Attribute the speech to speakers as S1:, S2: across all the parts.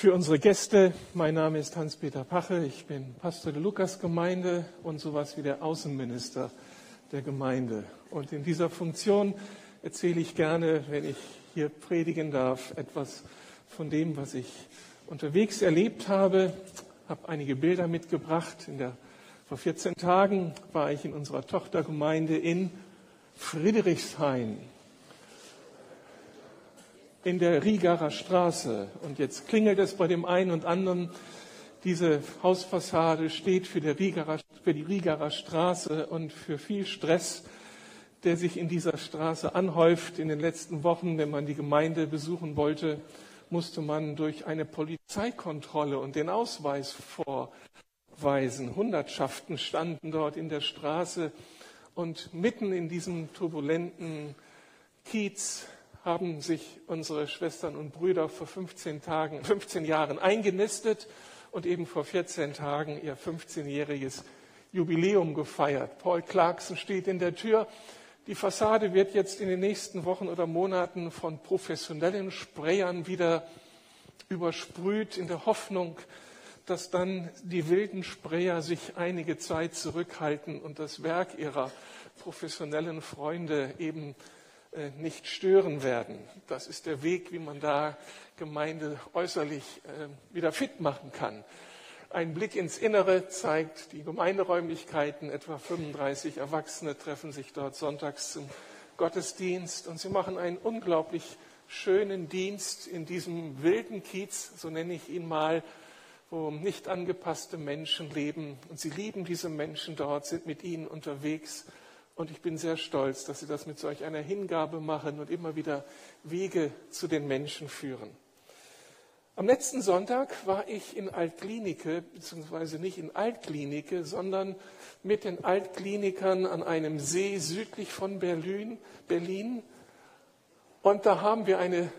S1: Für unsere Gäste, mein Name ist Hans-Peter Pache, ich bin Pastor der Lukas-Gemeinde und sowas wie der Außenminister der Gemeinde. Und in dieser Funktion erzähle ich gerne, wenn ich hier predigen darf, etwas von dem, was ich unterwegs erlebt habe. Ich habe einige Bilder mitgebracht. Der, vor 14 Tagen war ich in unserer Tochtergemeinde in Friedrichshain in der Riegerer Straße. Und jetzt klingelt es bei dem einen und anderen. Diese Hausfassade steht für, Riegerer, für die Riegerer Straße und für viel Stress, der sich in dieser Straße anhäuft. In den letzten Wochen, wenn man die Gemeinde besuchen wollte, musste man durch eine Polizeikontrolle und den Ausweis vorweisen. Hundertschaften standen dort in der Straße und mitten in diesem turbulenten Kiez haben sich unsere Schwestern und Brüder vor 15 Tagen, 15 Jahren eingenistet und eben vor 14 Tagen ihr 15-jähriges Jubiläum gefeiert. Paul Clarkson steht in der Tür. Die Fassade wird jetzt in den nächsten Wochen oder Monaten von professionellen Sprayern wieder übersprüht, in der Hoffnung, dass dann die wilden Sprayer sich einige Zeit zurückhalten und das Werk ihrer professionellen Freunde eben nicht stören werden. Das ist der Weg, wie man da Gemeinde äußerlich äh, wieder fit machen kann. Ein Blick ins Innere zeigt die Gemeinderäumlichkeiten. Etwa 35 Erwachsene treffen sich dort sonntags zum Gottesdienst und sie machen einen unglaublich schönen Dienst in diesem wilden Kiez, so nenne ich ihn mal, wo nicht angepasste Menschen leben. Und sie lieben diese Menschen dort, sind mit ihnen unterwegs und ich bin sehr stolz, dass Sie das mit solch einer Hingabe machen und immer wieder Wege zu den Menschen führen. Am letzten Sonntag war ich in Altklinike, beziehungsweise nicht in Altklinike, sondern mit den Altklinikern an einem See südlich von Berlin. Berlin. Und da haben wir eine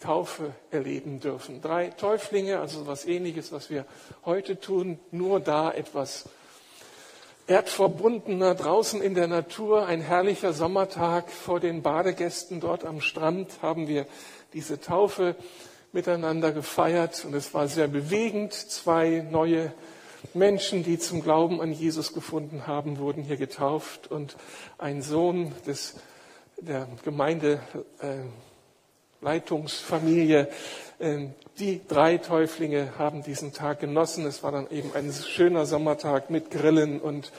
S1: Taufe erleben dürfen. Drei Täuflinge, also etwas ähnliches, was wir heute tun, nur da etwas erdverbundener draußen in der Natur, ein herrlicher Sommertag vor den Badegästen dort am Strand haben wir diese Taufe miteinander gefeiert und es war sehr bewegend. Zwei neue Menschen, die zum Glauben an Jesus gefunden haben, wurden hier getauft und ein Sohn des, der Gemeindeleitungsfamilie ähm, die drei Täuflinge haben diesen Tag genossen. Es war dann eben ein schöner Sommertag mit Grillen und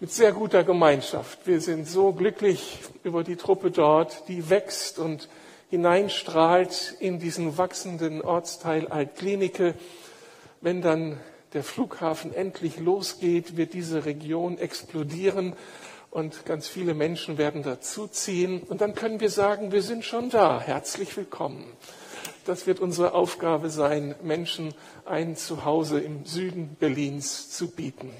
S1: mit sehr guter Gemeinschaft. Wir sind so glücklich über die Truppe dort, die wächst und hineinstrahlt in diesen wachsenden Ortsteil Altklinike. Wenn dann der Flughafen endlich losgeht, wird diese Region explodieren und ganz viele Menschen werden dazuziehen. Und dann können wir sagen, wir sind schon da. Herzlich willkommen. Das wird unsere Aufgabe sein, Menschen ein Zuhause im Süden Berlins zu bieten.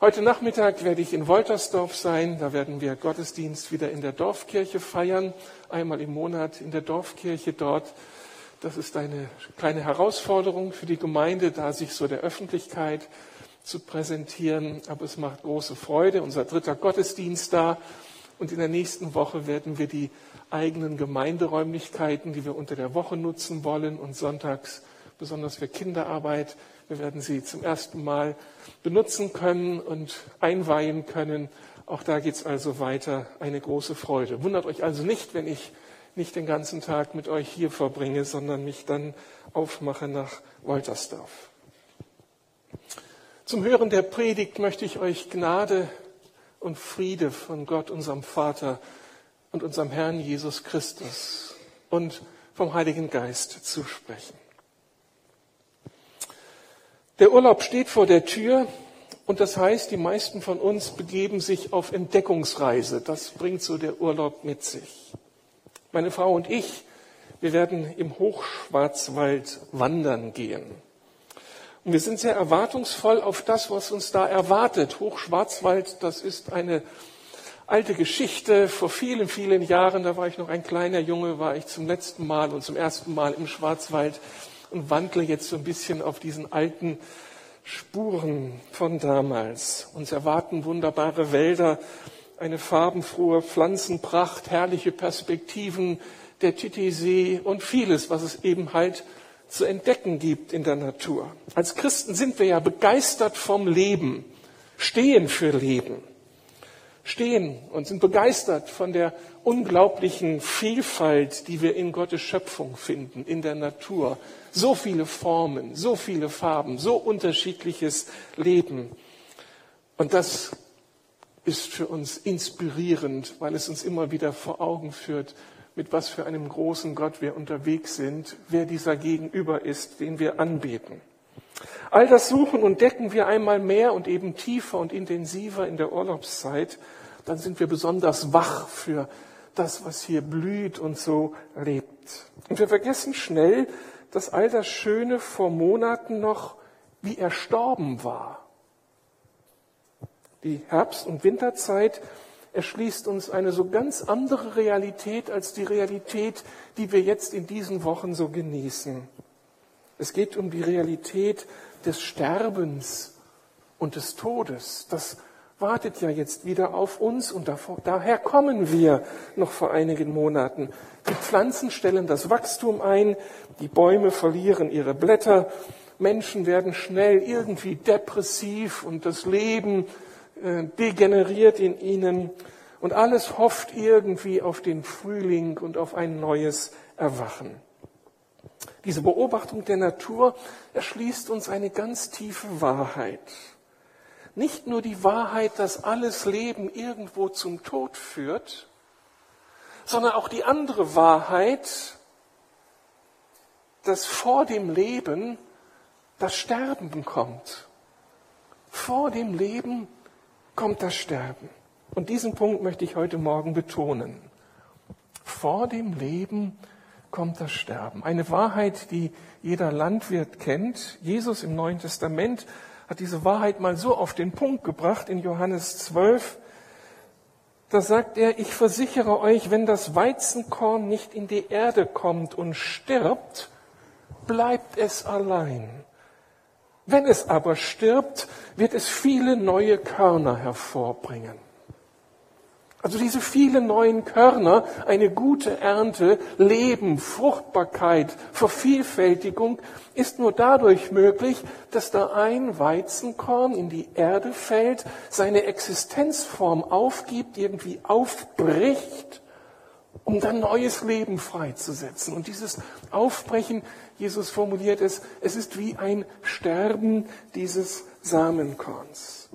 S1: Heute Nachmittag werde ich in Woltersdorf sein. Da werden wir Gottesdienst wieder in der Dorfkirche feiern. Einmal im Monat in der Dorfkirche dort. Das ist eine kleine Herausforderung für die Gemeinde, da sich so der Öffentlichkeit zu präsentieren. Aber es macht große Freude. Unser dritter Gottesdienst da. Und in der nächsten Woche werden wir die eigenen Gemeinderäumlichkeiten, die wir unter der Woche nutzen wollen und sonntags besonders für Kinderarbeit. Wir werden sie zum ersten Mal benutzen können und einweihen können. Auch da geht es also weiter. Eine große Freude. Wundert euch also nicht, wenn ich nicht den ganzen Tag mit euch hier verbringe, sondern mich dann aufmache nach Woltersdorf. Zum Hören der Predigt möchte ich euch Gnade und Friede von Gott, unserem Vater, und unserem Herrn Jesus Christus und vom Heiligen Geist zusprechen. Der Urlaub steht vor der Tür und das heißt, die meisten von uns begeben sich auf Entdeckungsreise. Das bringt so der Urlaub mit sich. Meine Frau und ich, wir werden im Hochschwarzwald wandern gehen. Und wir sind sehr erwartungsvoll auf das, was uns da erwartet. Hochschwarzwald, das ist eine alte Geschichte. Vor vielen, vielen Jahren, da war ich noch ein kleiner Junge, war ich zum letzten Mal und zum ersten Mal im Schwarzwald und wandle jetzt so ein bisschen auf diesen alten Spuren von damals. Uns erwarten wunderbare Wälder, eine farbenfrohe Pflanzenpracht, herrliche Perspektiven, der Titisee und vieles, was es eben halt zu entdecken gibt in der Natur. Als Christen sind wir ja begeistert vom Leben, stehen für Leben, stehen und sind begeistert von der unglaublichen Vielfalt, die wir in Gottes Schöpfung finden, in der Natur. So viele Formen, so viele Farben, so unterschiedliches Leben. Und das ist für uns inspirierend, weil es uns immer wieder vor Augen führt, mit was für einem großen Gott wir unterwegs sind, wer dieser Gegenüber ist, den wir anbeten. All das suchen und decken wir einmal mehr und eben tiefer und intensiver in der Urlaubszeit, dann sind wir besonders wach für das, was hier blüht und so lebt. Und wir vergessen schnell, dass all das Schöne vor Monaten noch wie erstorben war. Die Herbst- und Winterzeit erschließt uns eine so ganz andere Realität als die Realität, die wir jetzt in diesen Wochen so genießen. Es geht um die Realität des Sterbens und des Todes. Das wartet ja jetzt wieder auf uns und daher kommen wir noch vor einigen Monaten. Die Pflanzen stellen das Wachstum ein, die Bäume verlieren ihre Blätter, Menschen werden schnell irgendwie depressiv und das Leben degeneriert in ihnen und alles hofft irgendwie auf den Frühling und auf ein neues Erwachen. Diese Beobachtung der Natur erschließt uns eine ganz tiefe Wahrheit. Nicht nur die Wahrheit, dass alles Leben irgendwo zum Tod führt, sondern auch die andere Wahrheit, dass vor dem Leben das Sterben kommt. Vor dem Leben kommt das Sterben. Und diesen Punkt möchte ich heute Morgen betonen. Vor dem Leben kommt das Sterben. Eine Wahrheit, die jeder Landwirt kennt. Jesus im Neuen Testament hat diese Wahrheit mal so auf den Punkt gebracht in Johannes 12. Da sagt er, ich versichere euch, wenn das Weizenkorn nicht in die Erde kommt und stirbt, bleibt es allein. Wenn es aber stirbt, wird es viele neue Körner hervorbringen. Also diese vielen neuen Körner, eine gute Ernte, Leben, Fruchtbarkeit, Vervielfältigung ist nur dadurch möglich, dass da ein Weizenkorn in die Erde fällt, seine Existenzform aufgibt, irgendwie aufbricht, um dann neues Leben freizusetzen. Und dieses Aufbrechen, Jesus formuliert es, es ist wie ein Sterben dieses Samenkorns.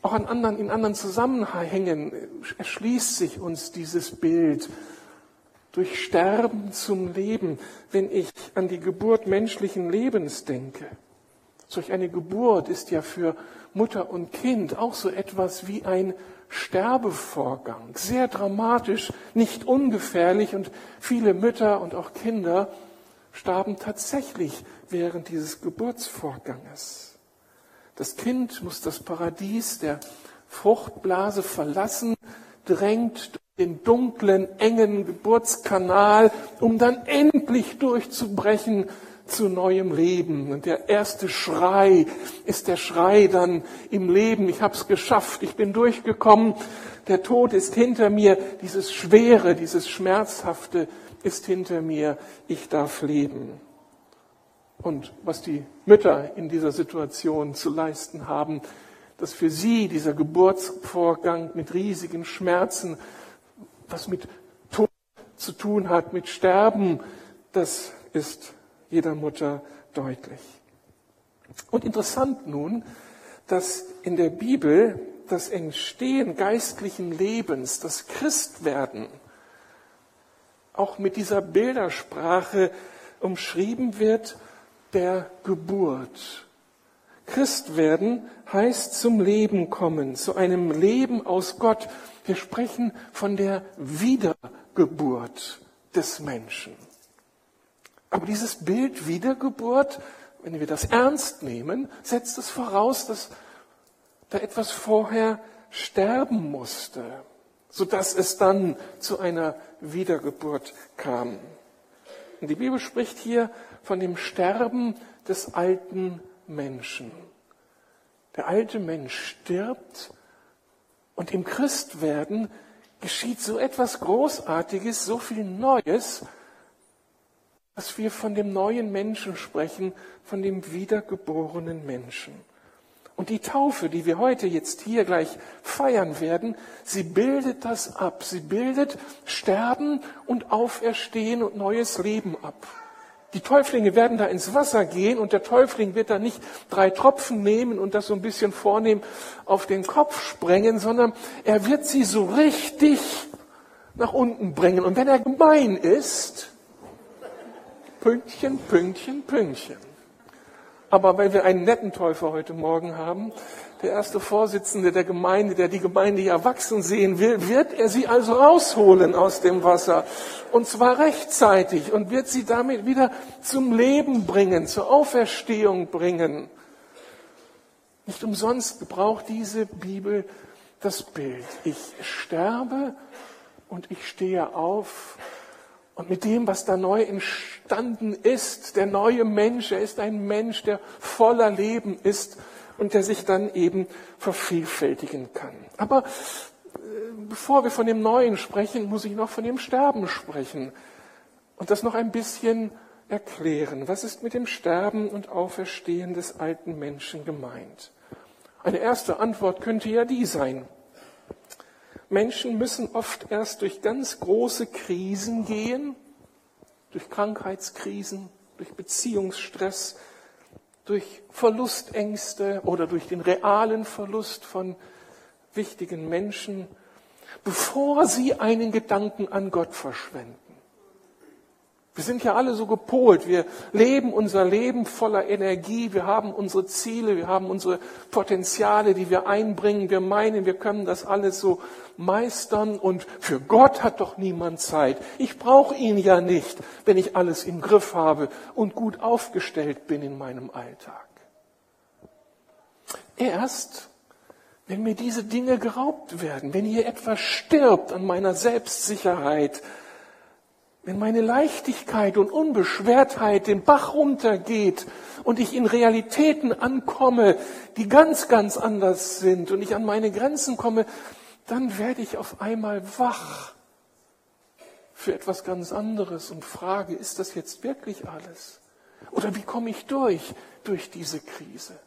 S1: Auch an anderen, in anderen Zusammenhängen erschließt sich uns dieses Bild. Durch Sterben zum Leben, wenn ich an die Geburt menschlichen Lebens denke. Solch eine Geburt ist ja für Mutter und Kind auch so etwas wie ein Sterbevorgang. Sehr dramatisch, nicht ungefährlich und viele Mütter und auch Kinder starben tatsächlich während dieses Geburtsvorganges. Das Kind muss das Paradies der Fruchtblase verlassen, drängt den dunklen, engen Geburtskanal, um dann endlich durchzubrechen zu neuem Leben. Und der erste Schrei ist der Schrei dann im Leben. Ich habe es geschafft, ich bin durchgekommen, der Tod ist hinter mir, dieses Schwere, dieses Schmerzhafte ist hinter mir, ich darf leben und was die Mütter in dieser Situation zu leisten haben, dass für sie dieser Geburtsvorgang mit riesigen Schmerzen, was mit Tod zu tun hat, mit Sterben, das ist jeder Mutter deutlich. Und interessant nun, dass in der Bibel das Entstehen geistlichen Lebens, das Christwerden, auch mit dieser Bildersprache umschrieben wird der Geburt. Christ werden heißt zum Leben kommen, zu einem Leben aus Gott. Wir sprechen von der Wiedergeburt des Menschen. Aber dieses Bild Wiedergeburt, wenn wir das ernst nehmen, setzt es voraus, dass da etwas vorher sterben musste, sodass es dann zu einer Wiedergeburt kam. Und die Bibel spricht hier von dem Sterben des alten Menschen. Der alte Mensch stirbt und im Christwerden geschieht so etwas Großartiges, so viel Neues. Dass wir von dem neuen Menschen sprechen, von dem wiedergeborenen Menschen. Und die Taufe, die wir heute jetzt hier gleich feiern werden, sie bildet das ab. Sie bildet Sterben und Auferstehen und neues Leben ab. Die Täuflinge werden da ins Wasser gehen und der Täufling wird da nicht drei Tropfen nehmen und das so ein bisschen vornehm auf den Kopf sprengen, sondern er wird sie so richtig nach unten bringen. Und wenn er gemein ist, Pünktchen, Pünktchen, Pünktchen. Aber weil wir einen netten Täufer heute Morgen haben, der erste Vorsitzende der Gemeinde, der die Gemeinde ja wachsen sehen will, wird er sie also rausholen aus dem Wasser. Und zwar rechtzeitig und wird sie damit wieder zum Leben bringen, zur Auferstehung bringen. Nicht umsonst gebraucht diese Bibel das Bild. Ich sterbe und ich stehe auf und mit dem, was da neu entstanden ist, der neue Mensch, er ist ein Mensch, der voller Leben ist und der sich dann eben vervielfältigen kann. Aber äh, bevor wir von dem Neuen sprechen, muss ich noch von dem Sterben sprechen und das noch ein bisschen erklären. Was ist mit dem Sterben und Auferstehen des alten Menschen gemeint? Eine erste Antwort könnte ja die sein. Menschen müssen oft erst durch ganz große Krisen gehen, durch Krankheitskrisen, durch Beziehungsstress, durch Verlustängste oder durch den realen Verlust von wichtigen Menschen, bevor sie einen Gedanken an Gott verschwenden. Wir sind ja alle so gepolt. Wir leben unser Leben voller Energie. Wir haben unsere Ziele. Wir haben unsere Potenziale, die wir einbringen. Wir meinen, wir können das alles so meistern. Und für Gott hat doch niemand Zeit. Ich brauche ihn ja nicht, wenn ich alles im Griff habe und gut aufgestellt bin in meinem Alltag. Erst, wenn mir diese Dinge geraubt werden, wenn hier etwas stirbt an meiner Selbstsicherheit, wenn meine Leichtigkeit und Unbeschwertheit den Bach runtergeht und ich in Realitäten ankomme, die ganz, ganz anders sind und ich an meine Grenzen komme, dann werde ich auf einmal wach für etwas ganz anderes und frage, ist das jetzt wirklich alles? Oder wie komme ich durch, durch diese Krise?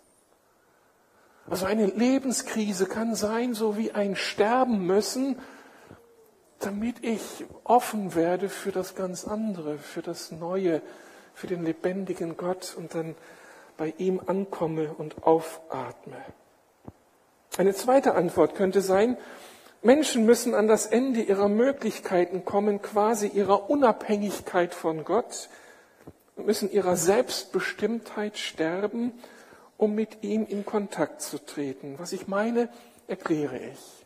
S1: Also eine Lebenskrise kann sein, so wie ein Sterben müssen, damit ich offen werde für das ganz andere, für das Neue, für den lebendigen Gott und dann bei ihm ankomme und aufatme. Eine zweite Antwort könnte sein, Menschen müssen an das Ende ihrer Möglichkeiten kommen, quasi ihrer Unabhängigkeit von Gott, müssen ihrer Selbstbestimmtheit sterben, um mit ihm in Kontakt zu treten. Was ich meine, erkläre ich.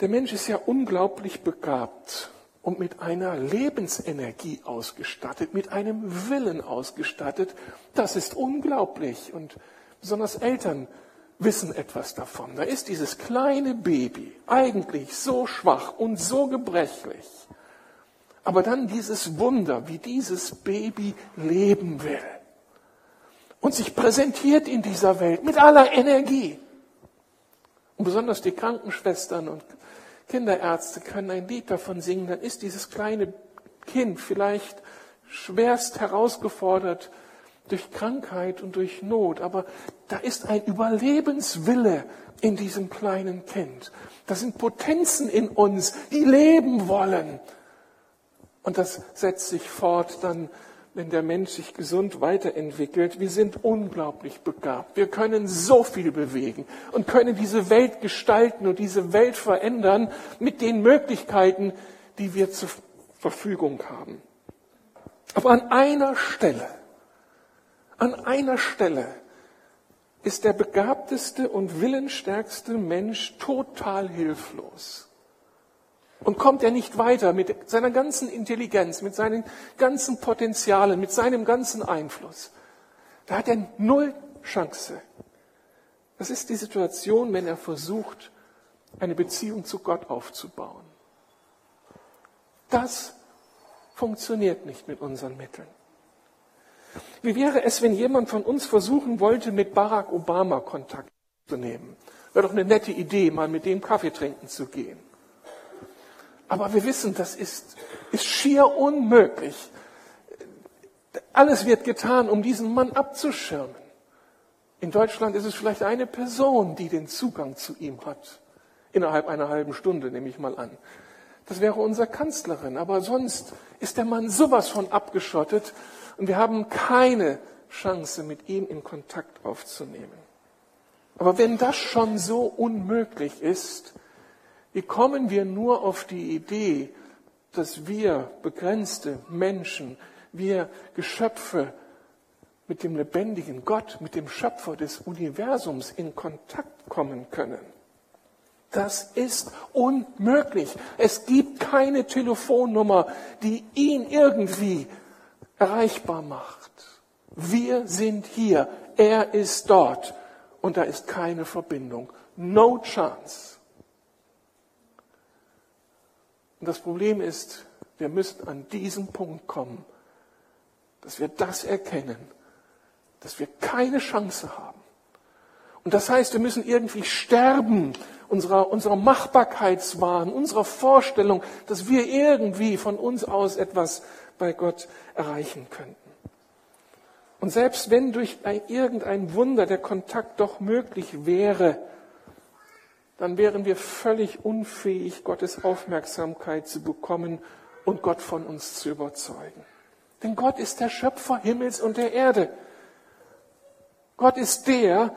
S1: Der Mensch ist ja unglaublich begabt und mit einer Lebensenergie ausgestattet, mit einem Willen ausgestattet. Das ist unglaublich. Und besonders Eltern wissen etwas davon. Da ist dieses kleine Baby, eigentlich so schwach und so gebrechlich. Aber dann dieses Wunder, wie dieses Baby leben will. Und sich präsentiert in dieser Welt mit aller Energie. Und besonders die Krankenschwestern und Kinderärzte können ein Lied davon singen, dann ist dieses kleine Kind vielleicht schwerst herausgefordert durch Krankheit und durch Not, aber da ist ein Überlebenswille in diesem kleinen Kind. Das sind Potenzen in uns, die leben wollen. Und das setzt sich fort dann wenn der Mensch sich gesund weiterentwickelt. Wir sind unglaublich begabt. Wir können so viel bewegen und können diese Welt gestalten und diese Welt verändern mit den Möglichkeiten, die wir zur Verfügung haben. Aber an einer Stelle, an einer Stelle ist der begabteste und willensstärkste Mensch total hilflos. Und kommt er nicht weiter mit seiner ganzen Intelligenz, mit seinen ganzen Potenzialen, mit seinem ganzen Einfluss, da hat er null Chance. Das ist die Situation, wenn er versucht, eine Beziehung zu Gott aufzubauen. Das funktioniert nicht mit unseren Mitteln. Wie wäre es, wenn jemand von uns versuchen wollte, mit Barack Obama Kontakt zu nehmen? Wäre doch eine nette Idee, mal mit dem Kaffee trinken zu gehen. Aber wir wissen, das ist ist schier unmöglich. Alles wird getan, um diesen Mann abzuschirmen. In Deutschland ist es vielleicht eine Person, die den Zugang zu ihm hat. Innerhalb einer halben Stunde, nehme ich mal an. Das wäre unsere Kanzlerin. Aber sonst ist der Mann sowas von abgeschottet und wir haben keine Chance, mit ihm in Kontakt aufzunehmen. Aber wenn das schon so unmöglich ist, wie kommen wir nur auf die Idee, dass wir begrenzte Menschen, wir Geschöpfe mit dem lebendigen Gott, mit dem Schöpfer des Universums in Kontakt kommen können? Das ist unmöglich. Es gibt keine Telefonnummer, die ihn irgendwie erreichbar macht. Wir sind hier, er ist dort und da ist keine Verbindung. No chance. Und das Problem ist, wir müssen an diesen Punkt kommen, dass wir das erkennen, dass wir keine Chance haben. Und das heißt, wir müssen irgendwie sterben unserer, unserer Machbarkeitswahn, unserer Vorstellung, dass wir irgendwie von uns aus etwas bei Gott erreichen könnten. Und selbst wenn durch ein, irgendein Wunder der Kontakt doch möglich wäre, dann wären wir völlig unfähig, Gottes Aufmerksamkeit zu bekommen und Gott von uns zu überzeugen. Denn Gott ist der Schöpfer Himmels und der Erde. Gott ist der,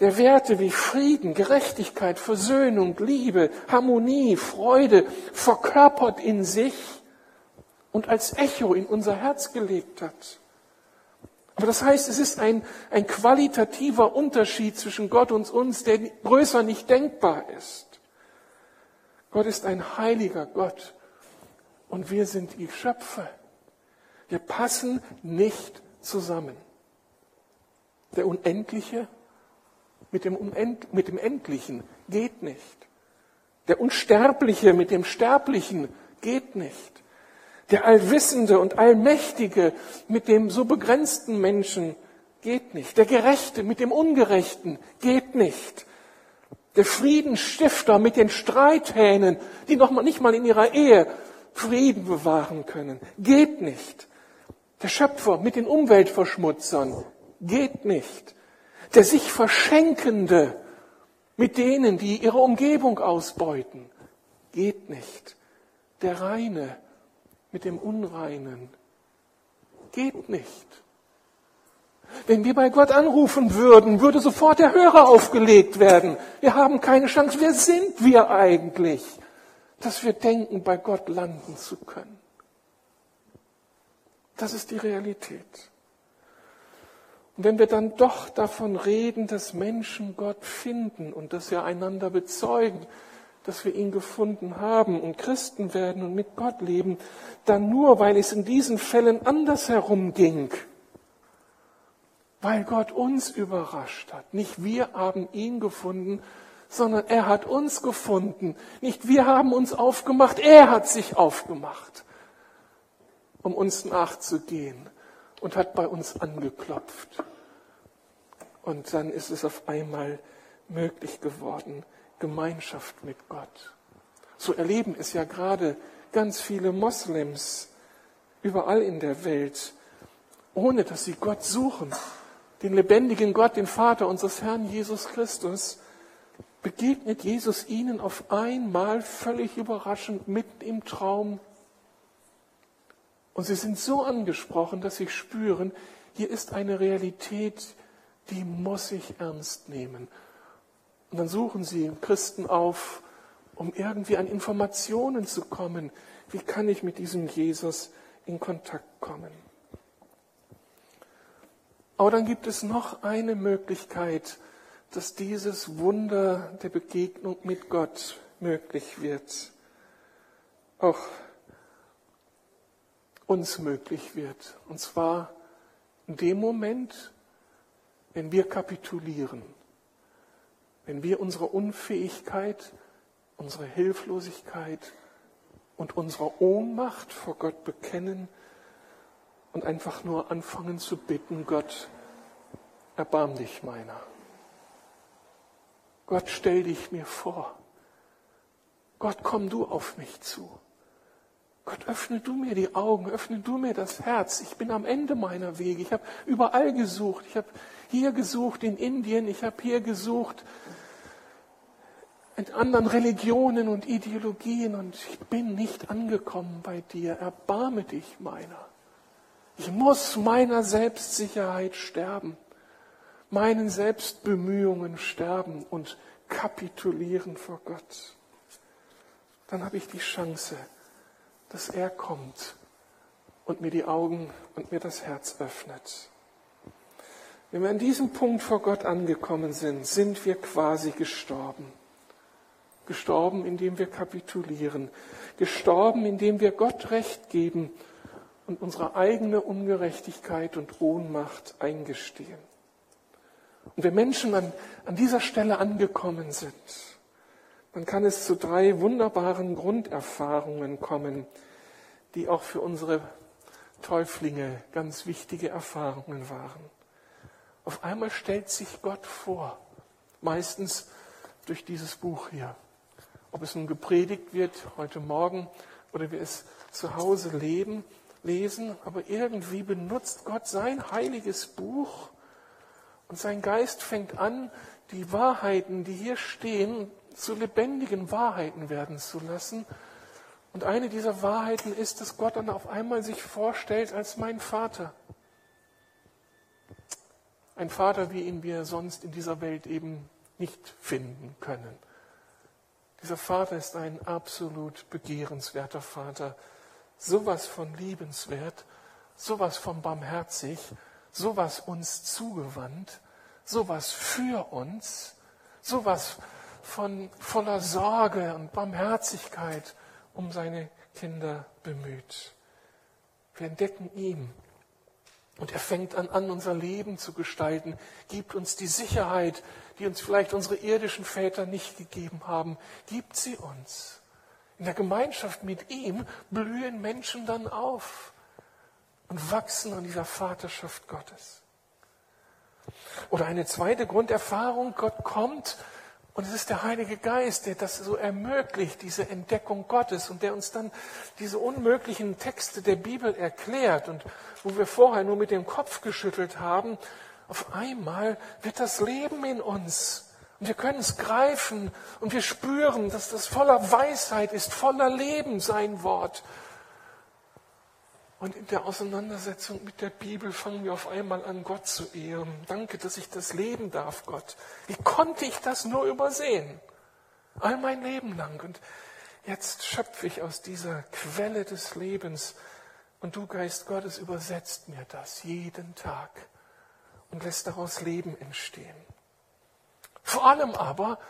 S1: der Werte wie Frieden, Gerechtigkeit, Versöhnung, Liebe, Harmonie, Freude verkörpert in sich und als Echo in unser Herz gelegt hat. Aber das heißt, es ist ein, ein qualitativer Unterschied zwischen Gott und uns, der größer nicht denkbar ist. Gott ist ein heiliger Gott und wir sind die Schöpfer. Wir passen nicht zusammen. Der Unendliche mit dem, Unend, mit dem Endlichen geht nicht. Der Unsterbliche mit dem Sterblichen geht nicht. Der Allwissende und Allmächtige mit dem so begrenzten Menschen geht nicht. Der Gerechte mit dem Ungerechten geht nicht. Der Friedensstifter mit den Streithähnen, die noch nicht mal in ihrer Ehe Frieden bewahren können, geht nicht. Der Schöpfer mit den Umweltverschmutzern geht nicht der sich Verschenkende mit denen, die ihre Umgebung ausbeuten, geht nicht. Der Reine mit dem Unreinen geht nicht. Wenn wir bei Gott anrufen würden, würde sofort der Hörer aufgelegt werden. Wir haben keine Chance. Wer sind wir eigentlich, dass wir denken, bei Gott landen zu können? Das ist die Realität. Und wenn wir dann doch davon reden, dass Menschen Gott finden und dass wir einander bezeugen, dass wir ihn gefunden haben und Christen werden und mit Gott leben, dann nur, weil es in diesen Fällen andersherum ging. Weil Gott uns überrascht hat. Nicht wir haben ihn gefunden, sondern er hat uns gefunden. Nicht wir haben uns aufgemacht, er hat sich aufgemacht, um uns nachzugehen und hat bei uns angeklopft. Und dann ist es auf einmal möglich geworden, Gemeinschaft mit Gott. So erleben es ja gerade ganz viele Moslems überall in der Welt, ohne dass sie Gott suchen, den lebendigen Gott, den Vater unseres Herrn Jesus Christus, begegnet Jesus ihnen auf einmal völlig überraschend mitten im Traum und sie sind so angesprochen, dass sie spüren, hier ist eine Realität, die muss ich ernst nehmen. Und dann suchen sie Christen auf, um irgendwie an Informationen zu kommen. Wie kann ich mit diesem Jesus in Kontakt kommen? Aber dann gibt es noch eine Möglichkeit, dass dieses Wunder der Begegnung mit Gott möglich wird. Auch uns möglich wird. Und zwar in dem Moment, wenn wir kapitulieren, wenn wir unsere Unfähigkeit, unsere Hilflosigkeit und unsere Ohnmacht vor Gott bekennen und einfach nur anfangen zu bitten, Gott, erbarm dich meiner. Gott, stell dich mir vor. Gott, komm du auf mich zu. Gott, öffne du mir die Augen, öffne du mir das Herz. Ich bin am Ende meiner Wege. Ich habe überall gesucht. Ich habe hier gesucht in Indien. Ich habe hier gesucht in anderen Religionen und Ideologien und ich bin nicht angekommen bei dir. Erbarme dich meiner. Ich muss meiner Selbstsicherheit sterben, meinen Selbstbemühungen sterben und kapitulieren vor Gott. Dann habe ich die Chance, dass er kommt und mir die Augen und mir das Herz öffnet. Wenn wir an diesem Punkt vor Gott angekommen sind, sind wir quasi gestorben. Gestorben, indem wir kapitulieren. Gestorben, indem wir Gott Recht geben und unsere eigene Ungerechtigkeit und Ohnmacht eingestehen. Und wenn Menschen an, an dieser Stelle angekommen sind, dann kann es zu drei wunderbaren Grunderfahrungen kommen, die auch für unsere Täuflinge ganz wichtige Erfahrungen waren. Auf einmal stellt sich Gott vor, meistens durch dieses Buch hier. Ob es nun gepredigt wird heute Morgen oder wir es zu Hause leben, lesen, aber irgendwie benutzt Gott sein heiliges Buch und sein Geist fängt an, die Wahrheiten, die hier stehen, zu lebendigen Wahrheiten werden zu lassen. Und eine dieser Wahrheiten ist, dass Gott dann auf einmal sich vorstellt als mein Vater. Ein Vater, wie ihn wir sonst in dieser Welt eben nicht finden können. Dieser Vater ist ein absolut begehrenswerter Vater, sowas von liebenswert, sowas von barmherzig, sowas uns zugewandt, sowas für uns, sowas von voller Sorge und Barmherzigkeit um seine Kinder bemüht. Wir entdecken ihn. Und er fängt an, an unser Leben zu gestalten, gibt uns die Sicherheit, die uns vielleicht unsere irdischen Väter nicht gegeben haben, gibt sie uns. In der Gemeinschaft mit ihm blühen Menschen dann auf und wachsen an dieser Vaterschaft Gottes. Oder eine zweite Grunderfahrung, Gott kommt und es ist der Heilige Geist, der das so ermöglicht, diese Entdeckung Gottes und der uns dann diese unmöglichen Texte der Bibel erklärt und wo wir vorher nur mit dem Kopf geschüttelt haben, auf einmal wird das Leben in uns. Und wir können es greifen und wir spüren, dass das voller Weisheit ist, voller Leben sein Wort. Und in der Auseinandersetzung mit der Bibel fangen wir auf einmal an, Gott zu ehren. Danke, dass ich das leben darf, Gott. Wie konnte ich das nur übersehen? All mein Leben lang. Und jetzt schöpfe ich aus dieser Quelle des Lebens. Und du, Geist Gottes, übersetzt mir das jeden Tag und lässt daraus Leben entstehen. Vor allem aber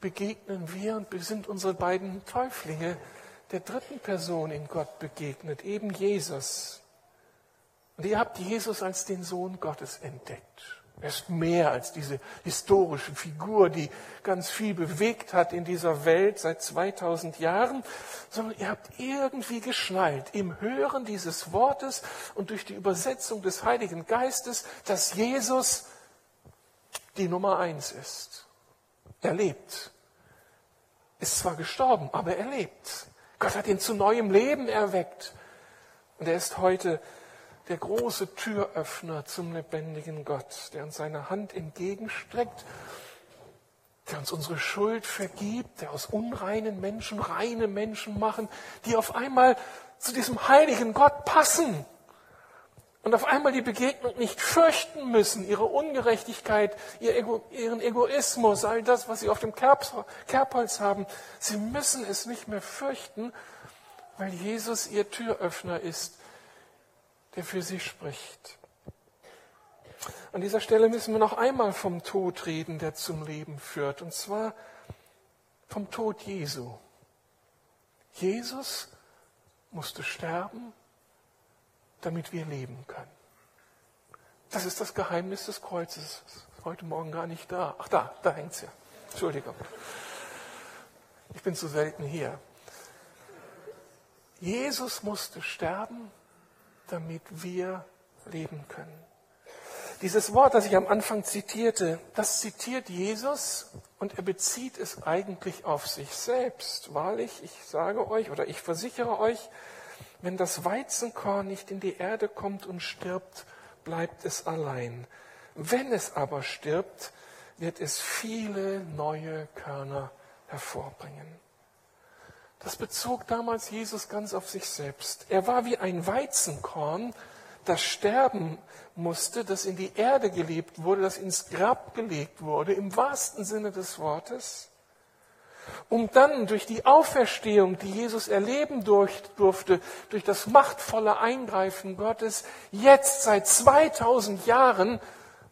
S1: begegnen wir und sind unsere beiden Täuflinge der dritten Person in Gott begegnet, eben Jesus. Und ihr habt Jesus als den Sohn Gottes entdeckt. Er ist mehr als diese historische Figur, die ganz viel bewegt hat in dieser Welt seit 2000 Jahren, sondern ihr habt irgendwie geschnallt im Hören dieses Wortes und durch die Übersetzung des Heiligen Geistes, dass Jesus die Nummer eins ist. Er lebt. Ist zwar gestorben, aber er lebt. Gott hat ihn zu neuem Leben erweckt. Und er ist heute der große Türöffner zum lebendigen Gott, der uns seine Hand entgegenstreckt, der uns unsere Schuld vergibt, der aus unreinen Menschen reine Menschen machen, die auf einmal zu diesem heiligen Gott passen und auf einmal die Begegnung nicht fürchten müssen, ihre Ungerechtigkeit, ihr Ego, ihren Egoismus, all das, was sie auf dem Kerbholz haben. Sie müssen es nicht mehr fürchten, weil Jesus ihr Türöffner ist, der für sie spricht. An dieser Stelle müssen wir noch einmal vom Tod reden, der zum Leben führt, und zwar vom Tod Jesu. Jesus musste sterben, damit wir leben können. Das ist das Geheimnis des Kreuzes. Ist heute Morgen gar nicht da. Ach da, da hängt es ja. Entschuldigung. Ich bin zu selten hier. Jesus musste sterben, damit wir leben können. Dieses Wort, das ich am Anfang zitierte, das zitiert Jesus und er bezieht es eigentlich auf sich selbst. Wahrlich, ich sage euch oder ich versichere euch, wenn das Weizenkorn nicht in die Erde kommt und stirbt, bleibt es allein. Wenn es aber stirbt, wird es viele neue Körner hervorbringen. Das bezog damals Jesus ganz auf sich selbst. Er war wie ein Weizenkorn, das sterben musste, das in die Erde gelebt wurde, das ins Grab gelegt wurde, im wahrsten Sinne des Wortes, um dann durch die Auferstehung, die Jesus erleben durfte, durch das machtvolle Eingreifen Gottes, jetzt seit 2000 Jahren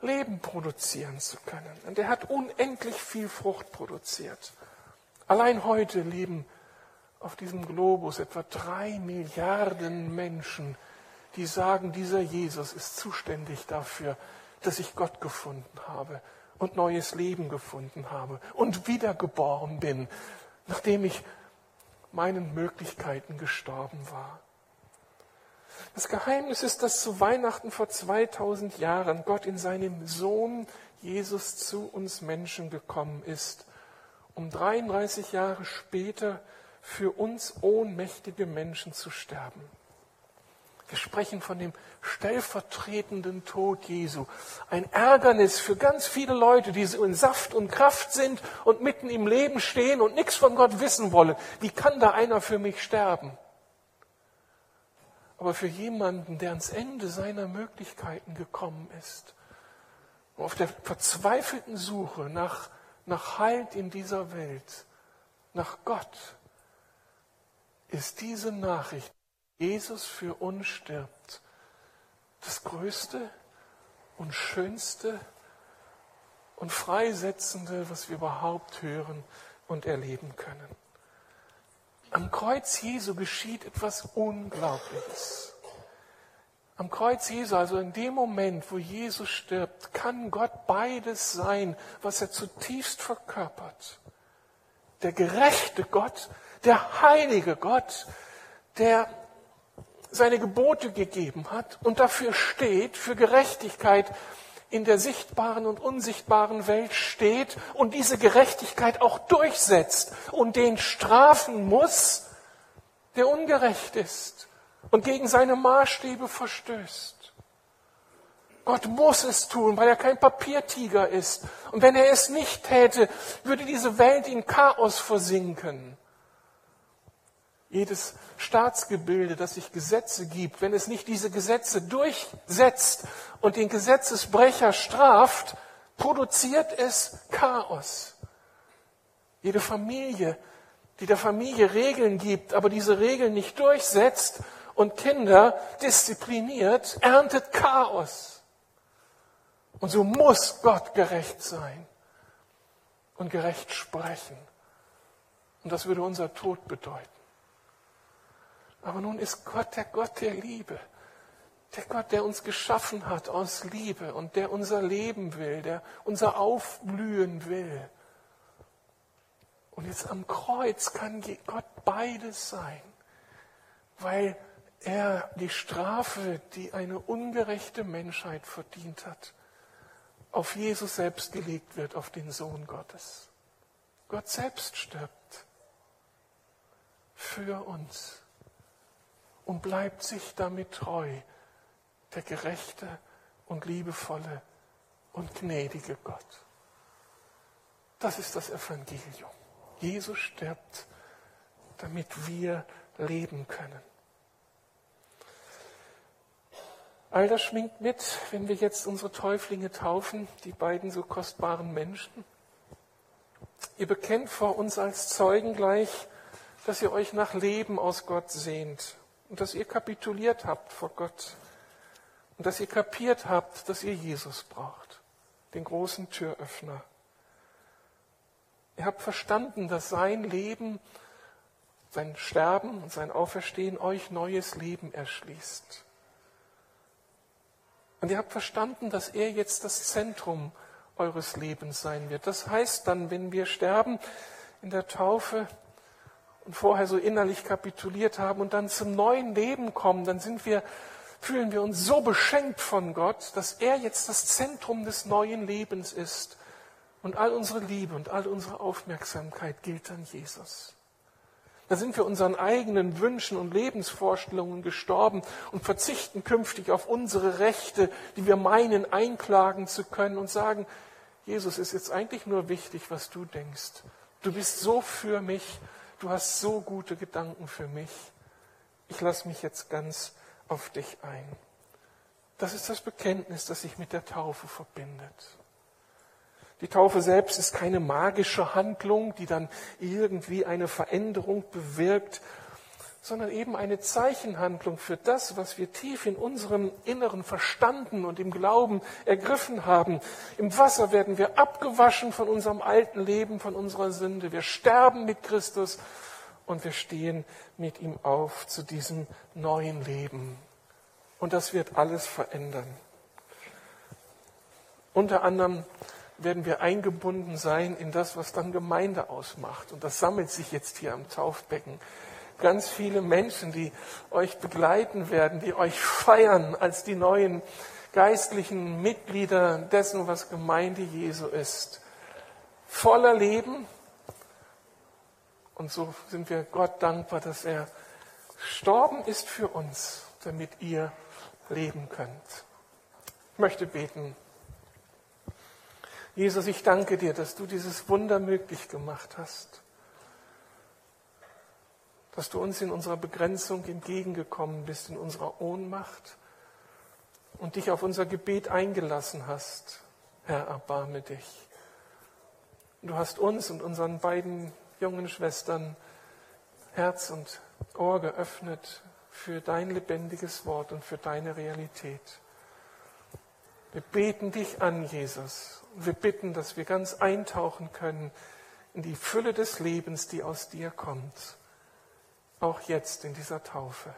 S1: Leben produzieren zu können. Und er hat unendlich viel Frucht produziert. Allein heute leben auf diesem Globus etwa drei Milliarden Menschen, die sagen, dieser Jesus ist zuständig dafür, dass ich Gott gefunden habe und neues Leben gefunden habe und wiedergeboren bin, nachdem ich meinen Möglichkeiten gestorben war. Das Geheimnis ist, dass zu Weihnachten vor 2000 Jahren Gott in seinem Sohn Jesus zu uns Menschen gekommen ist, um 33 Jahre später für uns ohnmächtige Menschen zu sterben. Wir sprechen von dem stellvertretenden Tod Jesu. Ein Ärgernis für ganz viele Leute, die so in Saft und Kraft sind und mitten im Leben stehen und nichts von Gott wissen wollen. Wie kann da einer für mich sterben? Aber für jemanden, der ans Ende seiner Möglichkeiten gekommen ist, auf der verzweifelten Suche nach, nach Halt in dieser Welt, nach Gott, ist diese Nachricht, Jesus für uns stirbt, das Größte und Schönste und Freisetzende, was wir überhaupt hören und erleben können. Am Kreuz Jesu geschieht etwas Unglaubliches. Am Kreuz Jesu, also in dem Moment, wo Jesus stirbt, kann Gott beides sein, was er zutiefst verkörpert. Der gerechte Gott, der heilige Gott, der seine Gebote gegeben hat und dafür steht, für Gerechtigkeit in der sichtbaren und unsichtbaren Welt steht und diese Gerechtigkeit auch durchsetzt und den strafen muss, der ungerecht ist und gegen seine Maßstäbe verstößt. Gott muss es tun, weil er kein Papiertiger ist. Und wenn er es nicht täte, würde diese Welt in Chaos versinken. Jedes Staatsgebilde, das sich Gesetze gibt, wenn es nicht diese Gesetze durchsetzt und den Gesetzesbrecher straft, produziert es Chaos. Jede Familie, die der Familie Regeln gibt, aber diese Regeln nicht durchsetzt und Kinder diszipliniert, erntet Chaos. Und so muss Gott gerecht sein und gerecht sprechen. Und das würde unser Tod bedeuten. Aber nun ist Gott der Gott der Liebe. Der Gott, der uns geschaffen hat aus Liebe und der unser Leben will, der unser Aufblühen will. Und jetzt am Kreuz kann Gott beides sein, weil er die Strafe, die eine ungerechte Menschheit verdient hat, auf Jesus selbst gelegt wird, auf den Sohn Gottes. Gott selbst stirbt für uns und bleibt sich damit treu, der gerechte und liebevolle und gnädige Gott. Das ist das Evangelium. Jesus stirbt, damit wir leben können. All das schwingt mit, wenn wir jetzt unsere Täuflinge taufen, die beiden so kostbaren Menschen. Ihr bekennt vor uns als Zeugen gleich, dass ihr euch nach Leben aus Gott sehnt und dass ihr kapituliert habt vor Gott und dass ihr kapiert habt, dass ihr Jesus braucht, den großen Türöffner. Ihr habt verstanden, dass sein Leben, sein Sterben und sein Auferstehen euch neues Leben erschließt. Und ihr habt verstanden, dass er jetzt das Zentrum eures Lebens sein wird. Das heißt dann, wenn wir sterben in der Taufe, und vorher so innerlich kapituliert haben und dann zum neuen Leben kommen, dann sind wir fühlen wir uns so beschenkt von Gott, dass er jetzt das Zentrum des neuen Lebens ist. Und all unsere Liebe und all unsere Aufmerksamkeit gilt an Jesus. Da sind wir unseren eigenen Wünschen und Lebensvorstellungen gestorben und verzichten künftig auf unsere Rechte, die wir meinen, einklagen zu können und sagen, Jesus ist jetzt eigentlich nur wichtig, was du denkst. Du bist so für mich, du hast so gute Gedanken für mich. Ich lasse mich jetzt ganz auf dich ein. Das ist das Bekenntnis, das sich mit der Taufe verbindet. Die Taufe selbst ist keine magische Handlung, die dann irgendwie eine Veränderung bewirkt, sondern eben eine Zeichenhandlung für das, was wir tief in unserem Inneren verstanden und im Glauben ergriffen haben. Im Wasser werden wir abgewaschen von unserem alten Leben, von unserer Sünde. Wir sterben mit Christus und wir stehen mit ihm auf zu diesem neuen Leben. Und das wird alles verändern. Unter anderem werden wir eingebunden sein in das, was dann Gemeinde ausmacht. Und das sammelt sich jetzt hier am Taufbecken. Ganz viele Menschen, die euch begleiten werden, die euch feiern als die neuen geistlichen Mitglieder dessen, was Gemeinde Jesu ist. Voller Leben. Und so sind wir Gott dankbar, dass er gestorben ist für uns, damit ihr leben könnt. Ich möchte beten. Jesus, ich danke dir, dass du dieses Wunder möglich gemacht hast, dass du uns in unserer Begrenzung entgegengekommen bist, in unserer Ohnmacht und dich auf unser Gebet eingelassen hast. Herr, erbarme dich. Du hast uns und unseren beiden jungen Schwestern Herz und Ohr geöffnet für dein lebendiges Wort und für deine Realität. Wir beten dich an, Jesus. Wir bitten, dass wir ganz eintauchen können in die Fülle des Lebens, die aus dir kommt. Auch jetzt in dieser Taufe.